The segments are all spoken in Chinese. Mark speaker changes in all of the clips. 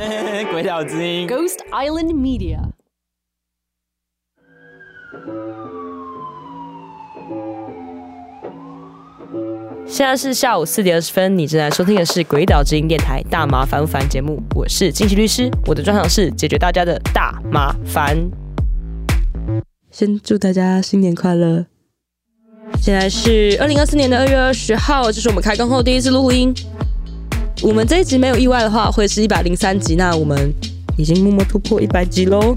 Speaker 1: 鬼岛之音
Speaker 2: ，Ghost Island Media。
Speaker 3: 现在是下午四点二十分，你正在收听的是《鬼岛之音》电台大麻烦不烦节目，我是金奇律师，我的专长是解决大家的大麻烦。先祝大家新年快乐！现在是二零二四年的二月二十号，这是我们开工后第一次录音。我们这一集没有意外的话，会是一百零三集。那我们已经默默突破一百集喽！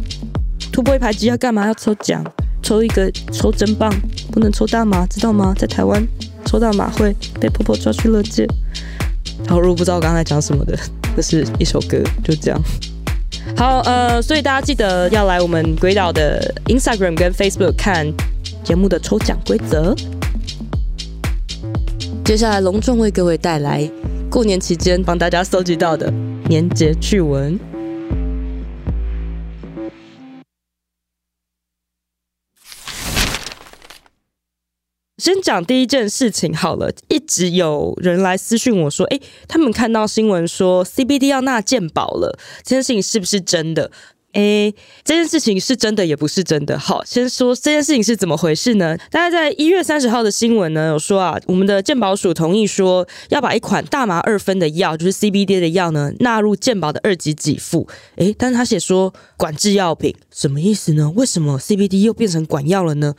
Speaker 3: 突破一百集要干嘛？要抽奖，抽一个抽真棒，不能抽大麻，知道吗？在台湾抽大麻会被婆婆抓去勒戒。好，如果不知道我刚才讲什么的，这是一首歌，就这样。好，呃，所以大家记得要来我们鬼岛的 Instagram 跟 Facebook 看节目的抽奖规则。接下来隆重为各位带来。过年期间帮大家搜集到的年节趣闻。先讲第一件事情好了，一直有人来私讯我说，诶，他们看到新闻说 CBD 要纳鉴保了，这件事情是不是真的？诶，这件事情是真的，也不是真的。好，先说这件事情是怎么回事呢？大家在一月三十号的新闻呢，有说啊，我们的健保署同意说要把一款大麻二分的药，就是 CBD 的药呢，纳入健保的二级给付。诶，但是他写说管制药品，什么意思呢？为什么 CBD 又变成管药了呢？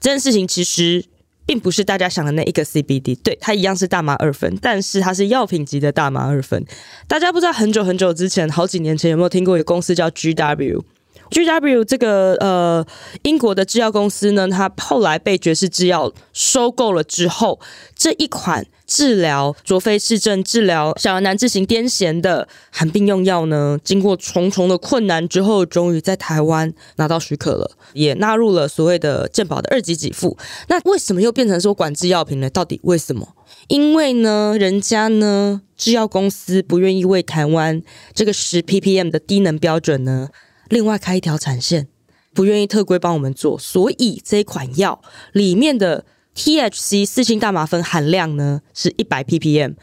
Speaker 3: 这件事情其实。并不是大家想的那一个 CBD，对，它一样是大麻二酚，但是它是药品级的大麻二酚。大家不知道很久很久之前，好几年前有没有听过一个公司叫 GW G W 这个呃英国的制药公司呢，它后来被爵士制药收购了之后，这一款治疗卓菲氏症、治疗小儿难治型癫痫的罕病用药呢，经过重重的困难之后，终于在台湾拿到许可了，也纳入了所谓的健保的二级给付。那为什么又变成说管制药品呢？到底为什么？因为呢，人家呢制药公司不愿意为台湾这个十 ppm 的低能标准呢。另外开一条产线，不愿意特规帮我们做，所以这一款药里面的 THC 四氢大麻酚含量呢是一百 ppm，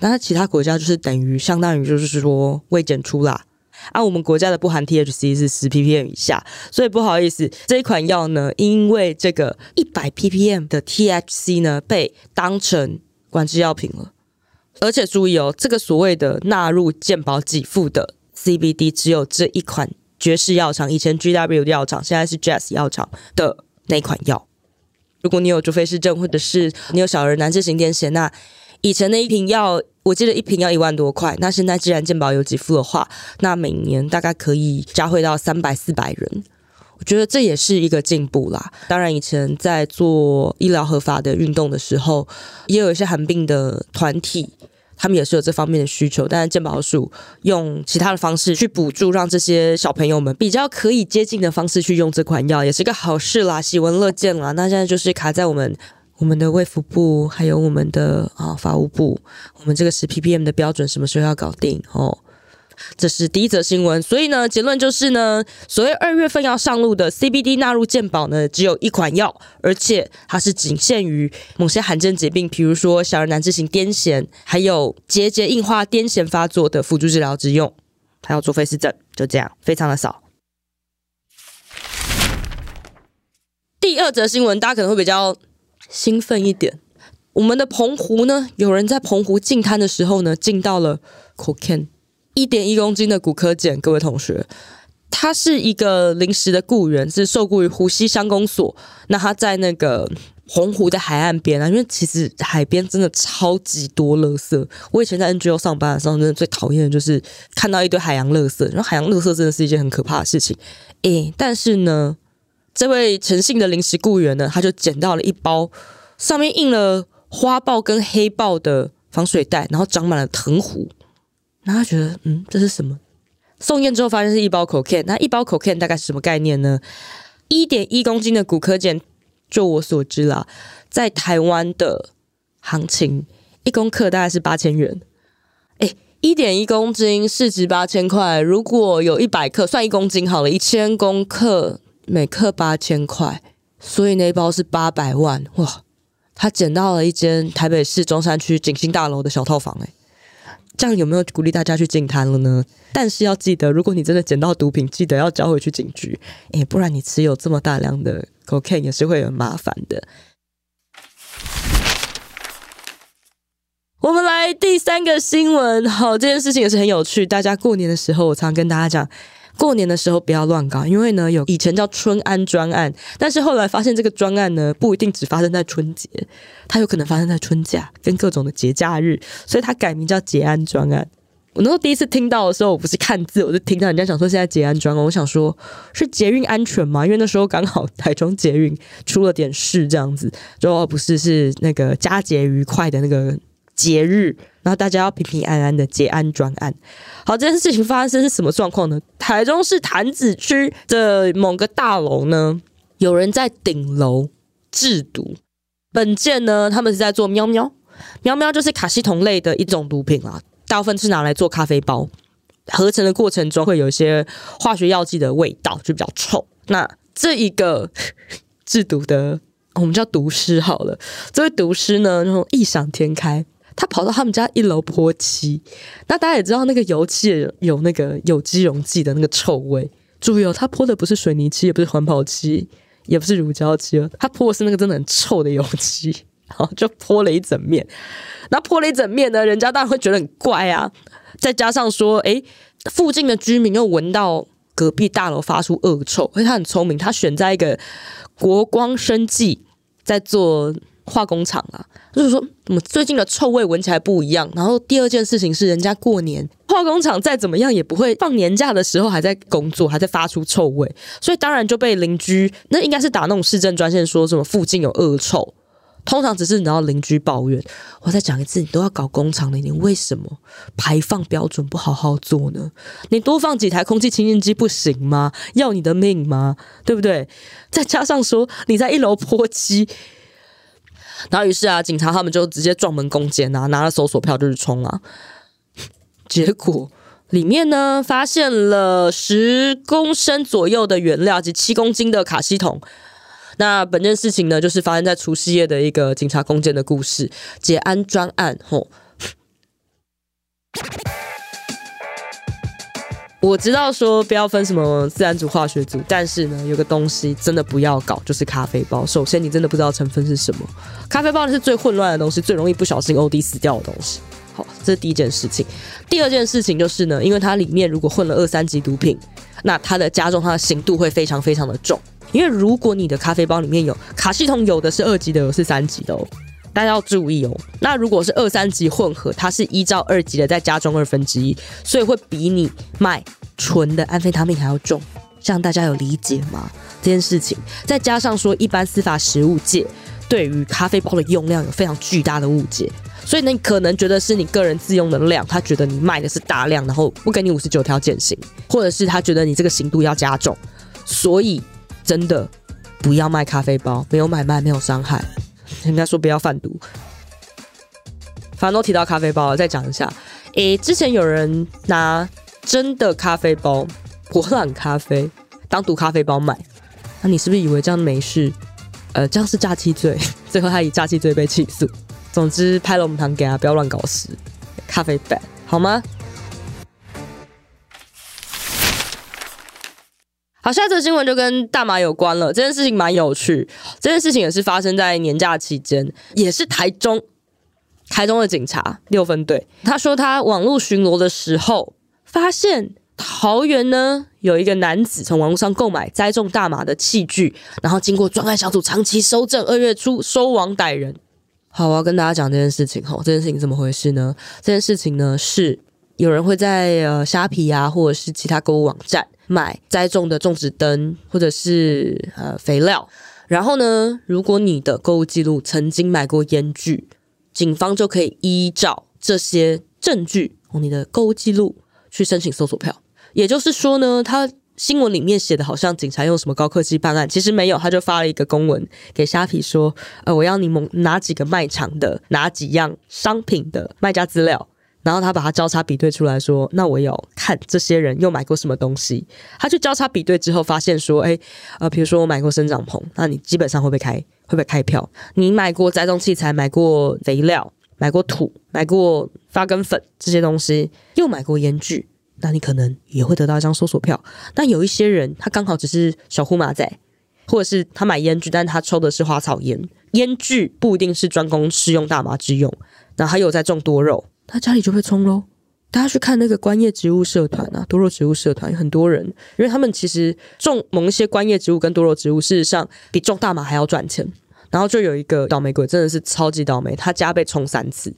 Speaker 3: 那其他国家就是等于相当于就是说未检出啦，而、啊、我们国家的不含 THC 是十 ppm 以下，所以不好意思，这一款药呢，因为这个一百 ppm 的 THC 呢被当成管制药品了，而且注意哦，这个所谓的纳入健保给付的。CBD 只有这一款爵士药厂，以前 GW 药厂，现在是 Jazz 药厂的那款药。如果你有卓菲氏症，或者是你有小儿难治型癫痫，那以前的一瓶药，我记得一瓶要一万多块。那现在既然健保有给付的话，那每年大概可以加惠到三百四百人。我觉得这也是一个进步啦。当然，以前在做医疗合法的运动的时候，也有一些寒病的团体。他们也是有这方面的需求，但是健保署用其他的方式去补助，让这些小朋友们比较可以接近的方式去用这款药，也是个好事啦，喜闻乐见啦。那现在就是卡在我们我们的卫福部，还有我们的啊法务部，我们这个十 ppm 的标准什么时候要搞定哦？这是第一则新闻，所以呢，结论就是呢，所谓二月份要上路的 CBD 纳入健保呢，只有一款药，而且它是仅限于某些罕见疾病，比如说小儿难治型癫痫，还有结节硬化癫痫发作的辅助治疗之用，还有卓菲氏症，就这样，非常的少。第二则新闻，大家可能会比较兴奋一点，我们的澎湖呢，有人在澎湖进滩的时候呢，进到了 cocaine。一点一公斤的古柯碱，各位同学，他是一个临时的雇员，是受雇于湖西乡公所。那他在那个洪湖的海岸边啊，因为其实海边真的超级多垃圾。我以前在 NGO 上班的时候，真的最讨厌的就是看到一堆海洋垃圾。然后海洋垃圾真的是一件很可怕的事情。诶，但是呢，这位诚信的临时雇员呢，他就捡到了一包上面印了花豹跟黑豹的防水袋，然后长满了藤壶。然后他觉得，嗯，这是什么？送验之后发现是一包 cocaine。那一包 cocaine 大概是什么概念呢？一点一公斤的骨科碱，就我所知啦，在台湾的行情，一公克大概是八千元。诶，一点一公斤市值八千块，如果有一百克，算一公斤好了，一千公克每克八千块，所以那一包是八百万哇！他捡到了一间台北市中山区景星大楼的小套房，诶。这样有没有鼓励大家去净摊了呢？但是要记得，如果你真的捡到毒品，记得要交回去警局，诶，不然你持有这么大量的 cocaine 也是会很麻烦的。我们来第三个新闻，好，这件事情也是很有趣。大家过年的时候，我常跟大家讲。过年的时候不要乱搞，因为呢，有以前叫春安专案，但是后来发现这个专案呢，不一定只发生在春节，它有可能发生在春假跟各种的节假日，所以它改名叫节安专案。我那时候第一次听到的时候，我不是看字，我就听到人家讲说现在节安专案，我想说是捷运安全吗？因为那时候刚好台中捷运出了点事，这样子，就不是是那个佳节愉快的那个。节日，然后大家要平平安安的节安专案。好，这件事情发生是什么状况呢？台中市潭子区的某个大楼呢，有人在顶楼制毒。本件呢，他们是在做喵喵，喵喵就是卡西酮类的一种毒品啊，大部分是拿来做咖啡包，合成的过程中会有一些化学药剂的味道，就比较臭。那这一个制毒的，我们叫毒师好了，这位毒师呢，然后异想天开。他跑到他们家一楼泼漆，那大家也知道那个油漆有那个有机溶剂的那个臭味。注意哦，他泼的不是水泥漆，也不是环保漆，也不是乳胶漆哦，他泼的是那个真的很臭的油漆，然后就泼了一整面。那泼了一整面呢，人家当然会觉得很怪啊。再加上说，诶，附近的居民又闻到隔壁大楼发出恶臭，而且他很聪明，他选在一个国光生技在做。化工厂啊，就是说，怎么最近的臭味闻起来不一样。然后第二件事情是，人家过年化工厂再怎么样也不会放年假的时候还在工作，还在发出臭味，所以当然就被邻居，那应该是打那种市政专线，说什么附近有恶臭。通常只是你知道邻居抱怨。我再讲一次，你都要搞工厂了，你为什么排放标准不好好做呢？你多放几台空气清净机不行吗？要你的命吗？对不对？再加上说你在一楼泼漆。然后于是啊，警察他们就直接撞门攻坚啊，拿了搜索票就是冲啊。结果里面呢，发现了十公升左右的原料及七公斤的卡西酮。那本件事情呢，就是发生在除夕夜的一个警察攻坚的故事，解安专案吼。我知道说不要分什么自然组、化学组，但是呢，有个东西真的不要搞，就是咖啡包。首先，你真的不知道成分是什么，咖啡包是最混乱的东西，最容易不小心 OD 死掉的东西。好，这是第一件事情。第二件事情就是呢，因为它里面如果混了二三级毒品，那它的加重它的刑度会非常非常的重。因为如果你的咖啡包里面有卡西酮，有的是二级的，有的是三级的哦。大家要注意哦。那如果是二三级混合，它是依照二级的再加重二分之一，所以会比你卖纯的安非他命还要重。这样大家有理解吗？这件事情，再加上说，一般司法实务界对于咖啡包的用量有非常巨大的误解，所以呢，你可能觉得是你个人自用的量，他觉得你卖的是大量，然后不给你五十九条减刑，或者是他觉得你这个刑度要加重，所以真的不要卖咖啡包，没有买卖，没有伤害。人家说不要贩毒，反正都提到咖啡包了，再讲一下。诶，之前有人拿真的咖啡包，伯朗咖啡当毒咖啡包卖，那你是不是以为这样没事？呃，这样是诈欺罪，最后他以诈欺罪被起诉。总之，拍了我们堂给他，不要乱搞事。咖啡包好吗？好，下一则新闻就跟大麻有关了。这件事情蛮有趣，这件事情也是发生在年假期间，也是台中，台中的警察六分队。他说他网络巡逻的时候，发现桃园呢有一个男子从网络上购买栽种大麻的器具，然后经过专案小组长期搜证，二月初收网逮人。好，我要跟大家讲这件事情。吼，这件事情怎么回事呢？这件事情呢是有人会在呃虾皮啊，或者是其他购物网站。买栽种的种植灯或者是呃肥料，然后呢，如果你的购物记录曾经买过烟具，警方就可以依照这些证据，哦，你的购物记录去申请搜索票。也就是说呢，他新闻里面写的好像警察用什么高科技办案，其实没有，他就发了一个公文给虾皮说，呃，我要你某哪几个卖场的哪几样商品的卖家资料。然后他把它交叉比对出来说：“那我有看这些人又买过什么东西。”他去交叉比对之后，发现说：“哎，呃，比如说我买过生长棚，那你基本上会被开会被开票。你买过栽种器材，买过肥料，买过土，买过发根粉这些东西，又买过烟具，那你可能也会得到一张搜索票。但有一些人，他刚好只是小呼马仔，或者是他买烟具，但他抽的是花草烟，烟具不一定是专供食用大麻之用。然后还有在种多肉，他家里就会冲喽。大家去看那个观叶植物社团啊，多肉植物社团有很多人，因为他们其实种某一些观叶植物跟多肉植物，事实上比种大麻还要赚钱。然后就有一个倒霉鬼，真的是超级倒霉，他家被冲三次，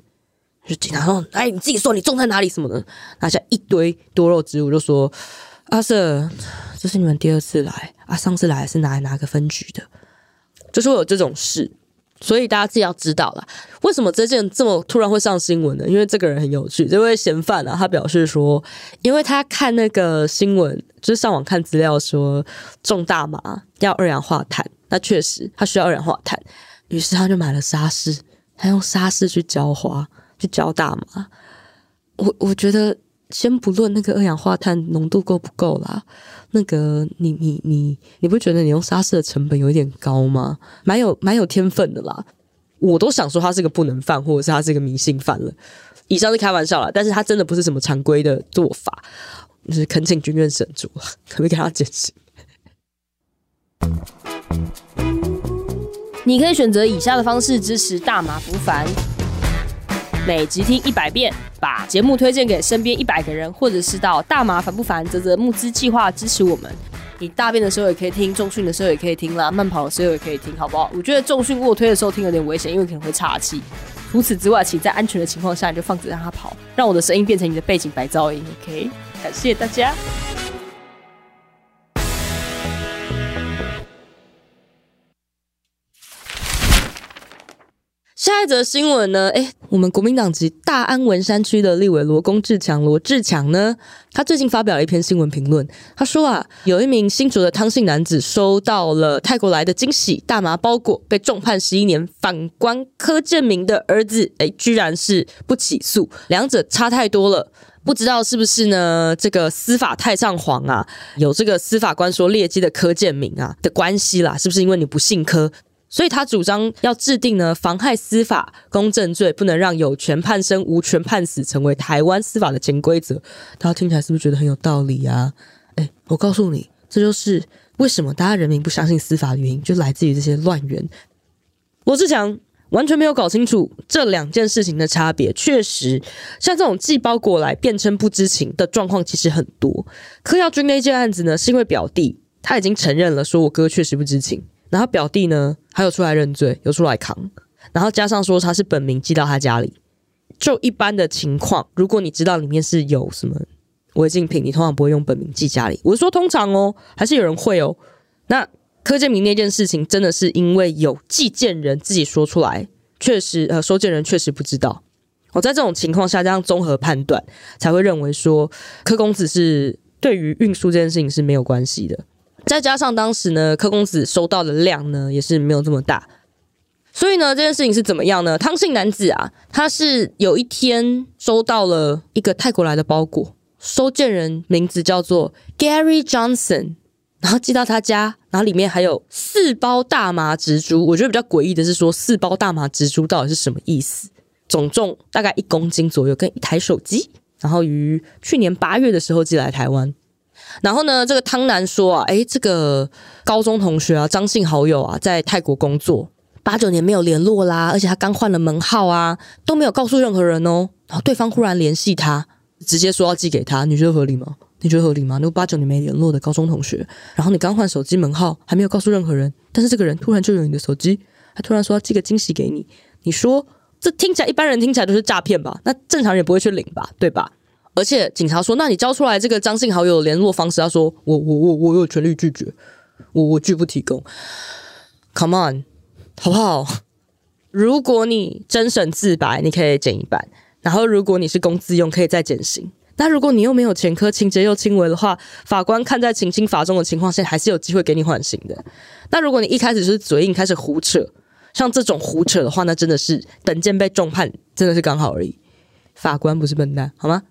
Speaker 3: 就警察说：“哎，你自己说你种在哪里什么的。”拿下一堆多肉植物，就说：“阿 Sir，这是你们第二次来啊，上次来是拿来哪个分局的？”就是有这种事。所以大家自己要知道了，为什么这件这么突然会上新闻呢？因为这个人很有趣，这位嫌犯啊，他表示说，因为他看那个新闻，就是上网看资料说种大麻要二氧化碳，那确实他需要二氧化碳，于是他就买了沙士，他用沙士去浇花，去浇大麻。我我觉得。先不论那个二氧化碳浓度够不够啦，那个你你你你不觉得你用沙士的成本有一点高吗？蛮有蛮有天分的啦，我都想说他是个不能犯，或者是他是个迷信犯了。以上是开玩笑啦，但是他真的不是什么常规的做法，就是恳请军院审主，可不可以给他解释？
Speaker 1: 你可以选择以下的方式支持大麻福凡。每集听一百遍，把节目推荐给身边一百个人，或者是到大麻烦不烦啧啧募资计划支持我们。你大便的时候也可以听，重训的时候也可以听啦，慢跑的时候也可以听，好不好？我觉得重训卧推的时候听有点危险，因为可能会岔气。除此之外，请在安全的情况下你就放着让它跑，让我的声音变成你的背景白噪音。OK，感谢大家。
Speaker 3: 下一则新闻呢？诶，我们国民党籍大安文山区的立委罗公志强，罗志强呢，他最近发表了一篇新闻评论。他说啊，有一名新竹的汤姓男子收到了泰国来的惊喜大麻包裹，被重判十一年。反观柯建铭的儿子，诶，居然是不起诉，两者差太多了。不知道是不是呢？这个司法太上皇啊，有这个司法官说劣迹的柯建铭啊的关系啦？是不是因为你不姓柯？所以他主张要制定呢妨害司法公正罪，不能让有权判生、无权判死成为台湾司法的潜规则。大家听起来是不是觉得很有道理啊？诶，我告诉你，这就是为什么大家人民不相信司法的原因，就来自于这些乱源。罗志祥完全没有搞清楚这两件事情的差别。确实，像这种寄包裹来辩称不知情的状况其实很多。柯耀军那件案子呢，是因为表弟他已经承认了，说我哥确实不知情。然后表弟呢，还有出来认罪，有出来扛，然后加上说他是本名寄到他家里。就一般的情况，如果你知道里面是有什么违禁品，你通常不会用本名寄家里。我是说通常哦，还是有人会哦。那柯建铭那件事情，真的是因为有寄件人自己说出来，确实呃，收件人确实不知道。我在这种情况下，这样综合判断，才会认为说柯公子是对于运输这件事情是没有关系的。再加上当时呢，柯公子收到的量呢也是没有这么大，所以呢，这件事情是怎么样呢？汤姓男子啊，他是有一天收到了一个泰国来的包裹，收件人名字叫做 Gary Johnson，然后寄到他家，然后里面还有四包大麻植株。我觉得比较诡异的是说，四包大麻植株到底是什么意思？总重大概一公斤左右，跟一台手机，然后于去年八月的时候寄来台湾。然后呢，这个汤男说啊，诶，这个高中同学啊，张姓好友啊，在泰国工作八九年没有联络啦，而且他刚换了门号啊，都没有告诉任何人哦。然后对方忽然联系他，直接说要寄给他，你觉得合理吗？你觉得合理吗？那八九年没联络的高中同学，然后你刚换手机门号，还没有告诉任何人，但是这个人突然就有你的手机，他突然说要寄个惊喜给你，你说这听起来一般人听起来都是诈骗吧？那正常人也不会去领吧？对吧？而且警察说：“那你交出来这个张姓好友的联络方式。”他说：“我我我我有权利拒绝，我我拒不提供。”Come on，好不好？如果你真审自白，你可以减一半；然后如果你是公自用，可以再减刑。那如果你又没有前科，情节又轻微的话，法官看在情轻法重的情况下，还是有机会给你缓刑的。那如果你一开始就是嘴硬，开始胡扯，像这种胡扯的话，那真的是等件被重判，真的是刚好而已。法官不是笨蛋，好吗？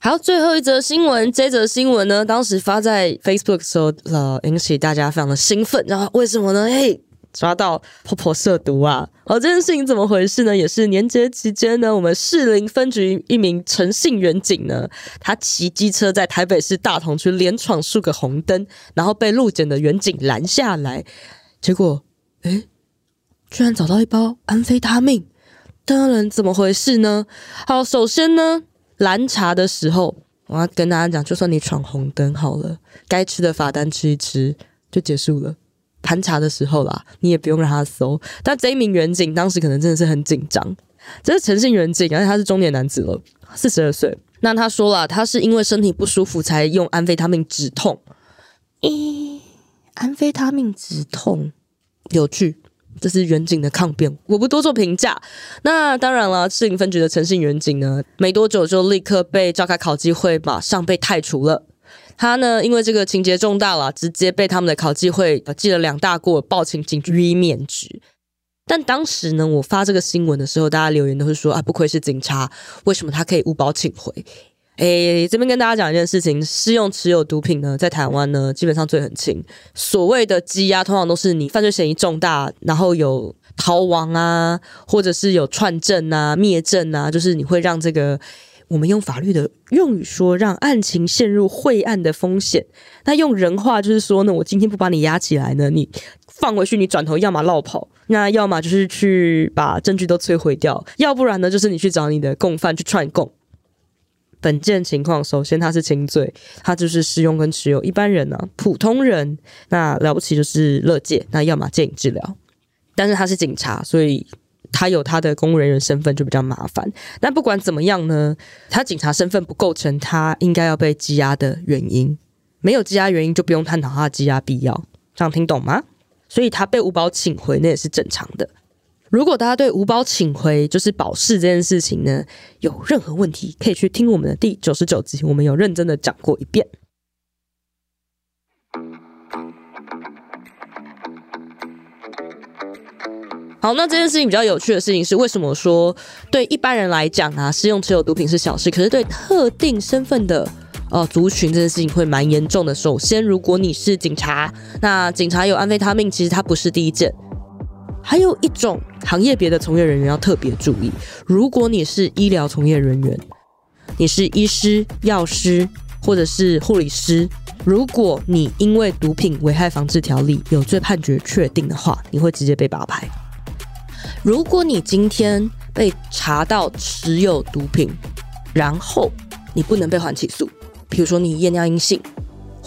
Speaker 3: 好，最后一则新闻，这则新闻呢，当时发在 Facebook 的时候，呃，引起大家非常的兴奋。然后为什么呢？嘿，抓到婆婆涉毒啊！好，这件事情怎么回事呢？也是年节期间呢，我们士林分局一名陈姓员警呢，他骑机车在台北市大同区连闯数个红灯，然后被路检的员警拦下来，结果，诶，居然找到一包安非他命！当然，怎么回事呢？好，首先呢，拦查的时候，我要跟大家讲，就算你闯红灯好了，该吃的罚单吃一吃就结束了。盘查的时候啦，你也不用让他搜。但这一名员警当时可能真的是很紧张。这是诚信员警，而且他是中年男子了，四十二岁。那他说了，他是因为身体不舒服才用安非他命止痛。咦，安非他命止痛，有趣。这是员警的抗辩，我不多做评价。那当然了，士林分局的陈姓员警呢，没多久就立刻被召开考纪会，马上被汰除了。他呢，因为这个情节重大了，直接被他们的考纪会记了两大过，报请警局予以免职。但当时呢，我发这个新闻的时候，大家留言都是说啊，不愧是警察，为什么他可以无保请回？诶，这边跟大家讲一件事情，施用持有毒品呢，在台湾呢，基本上罪很轻。所谓的羁押，通常都是你犯罪嫌疑重大，然后有逃亡啊，或者是有串证啊、灭证啊，就是你会让这个。我们用法律的用语说，让案情陷入晦暗的风险。那用人话就是说呢，我今天不把你押起来呢，你放回去，你转头要么落跑，那要么就是去把证据都摧毁掉，要不然呢，就是你去找你的共犯去串供。本件情况，首先他是轻罪，他就是使用跟持有。一般人呢、啊，普通人那了不起就是乐戒，那要么戒瘾治疗。但是他是警察，所以。他有他的公务人员身份就比较麻烦，但不管怎么样呢，他警察身份不构成他应该要被羁押的原因，没有羁押原因就不用探讨他的羁押必要，这样听懂吗？所以他被五保请回那也是正常的。如果大家对无保请回就是保释这件事情呢有任何问题，可以去听我们的第九十九集，我们有认真的讲过一遍。好，那这件事情比较有趣的事情是，为什么说对一般人来讲啊，施用持有毒品是小事，可是对特定身份的呃族群，这件事情会蛮严重的。首先，如果你是警察，那警察有安非他命，其实他不是第一件。还有一种行业别的从业人员要特别注意，如果你是医疗从业人员，你是医师、药师或者是护理师，如果你因为毒品危害防治条例有罪判决确定的话，你会直接被拔牌。如果你今天被查到持有毒品，然后你不能被缓起诉，比如说你验尿阴性，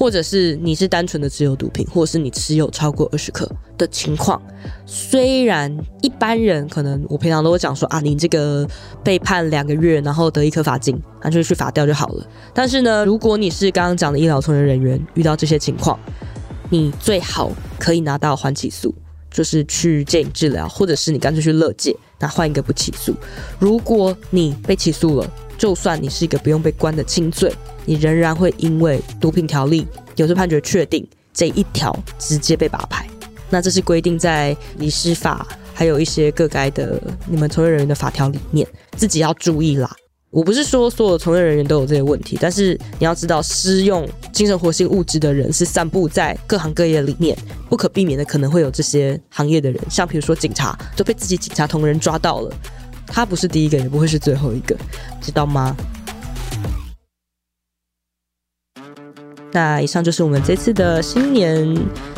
Speaker 3: 或者是你是单纯的持有毒品，或者是你持有超过二十克的情况，虽然一般人可能我平常都会讲说啊，你这个被判两个月，然后得一颗罚金，那就去罚掉就好了。但是呢，如果你是刚刚讲的医疗从业人员，遇到这些情况，你最好可以拿到缓起诉。就是去戒瘾治疗，或者是你干脆去乐戒，那换一个不起诉。如果你被起诉了，就算你是一个不用被关的轻罪，你仍然会因为毒品条例有罪判决确定这一条直接被拔牌。那这是规定在离失法，还有一些各该的你们从业人员的法条里面，自己要注意啦。我不是说所有从业人员都有这些问题，但是你要知道，施用精神活性物质的人是散布在各行各业里面，不可避免的可能会有这些行业的人，像比如说警察都被自己警察同仁抓到了，他不是第一个，也不会是最后一个，知道吗？那以上就是我们这次的新年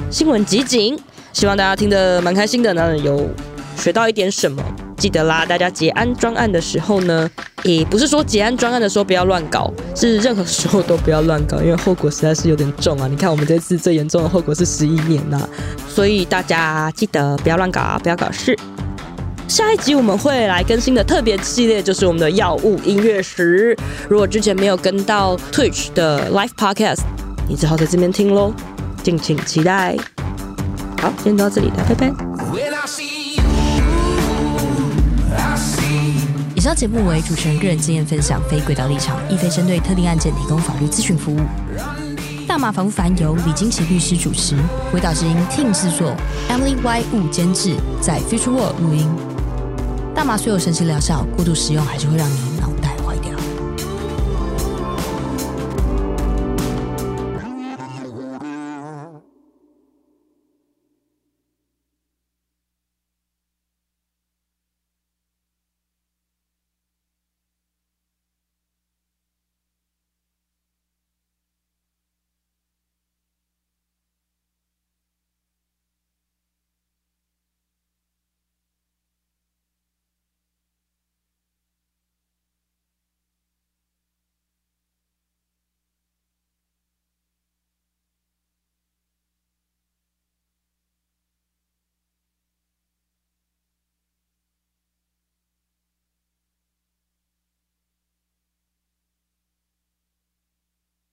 Speaker 3: 新闻集锦，希望大家听得蛮开心的呢，有学到一点什么。记得啦，大家结案专案的时候呢，也不是说结案专案的时候不要乱搞，是任何时候都不要乱搞，因为后果实在是有点重啊。你看我们这次最严重的后果是十一年呐、所以大家记得不要乱搞，不要搞事。下一集我们会来更新的特别系列就是我们的药物音乐史。如果之前没有跟到 Twitch 的 Live Podcast，你只好在这边听喽，敬请期待。好，今天到这里了，拜拜。
Speaker 2: 以上节目为主持人个人经验分享，非轨道立场，亦非针对特定案件提供法律咨询服务。大麻烦不烦由李菁琪律师主持，轨道之音 Team 制作，Emily Y Wu 监制，在 Future World 录音。大麻虽有神奇疗效，过度使用还是会让你。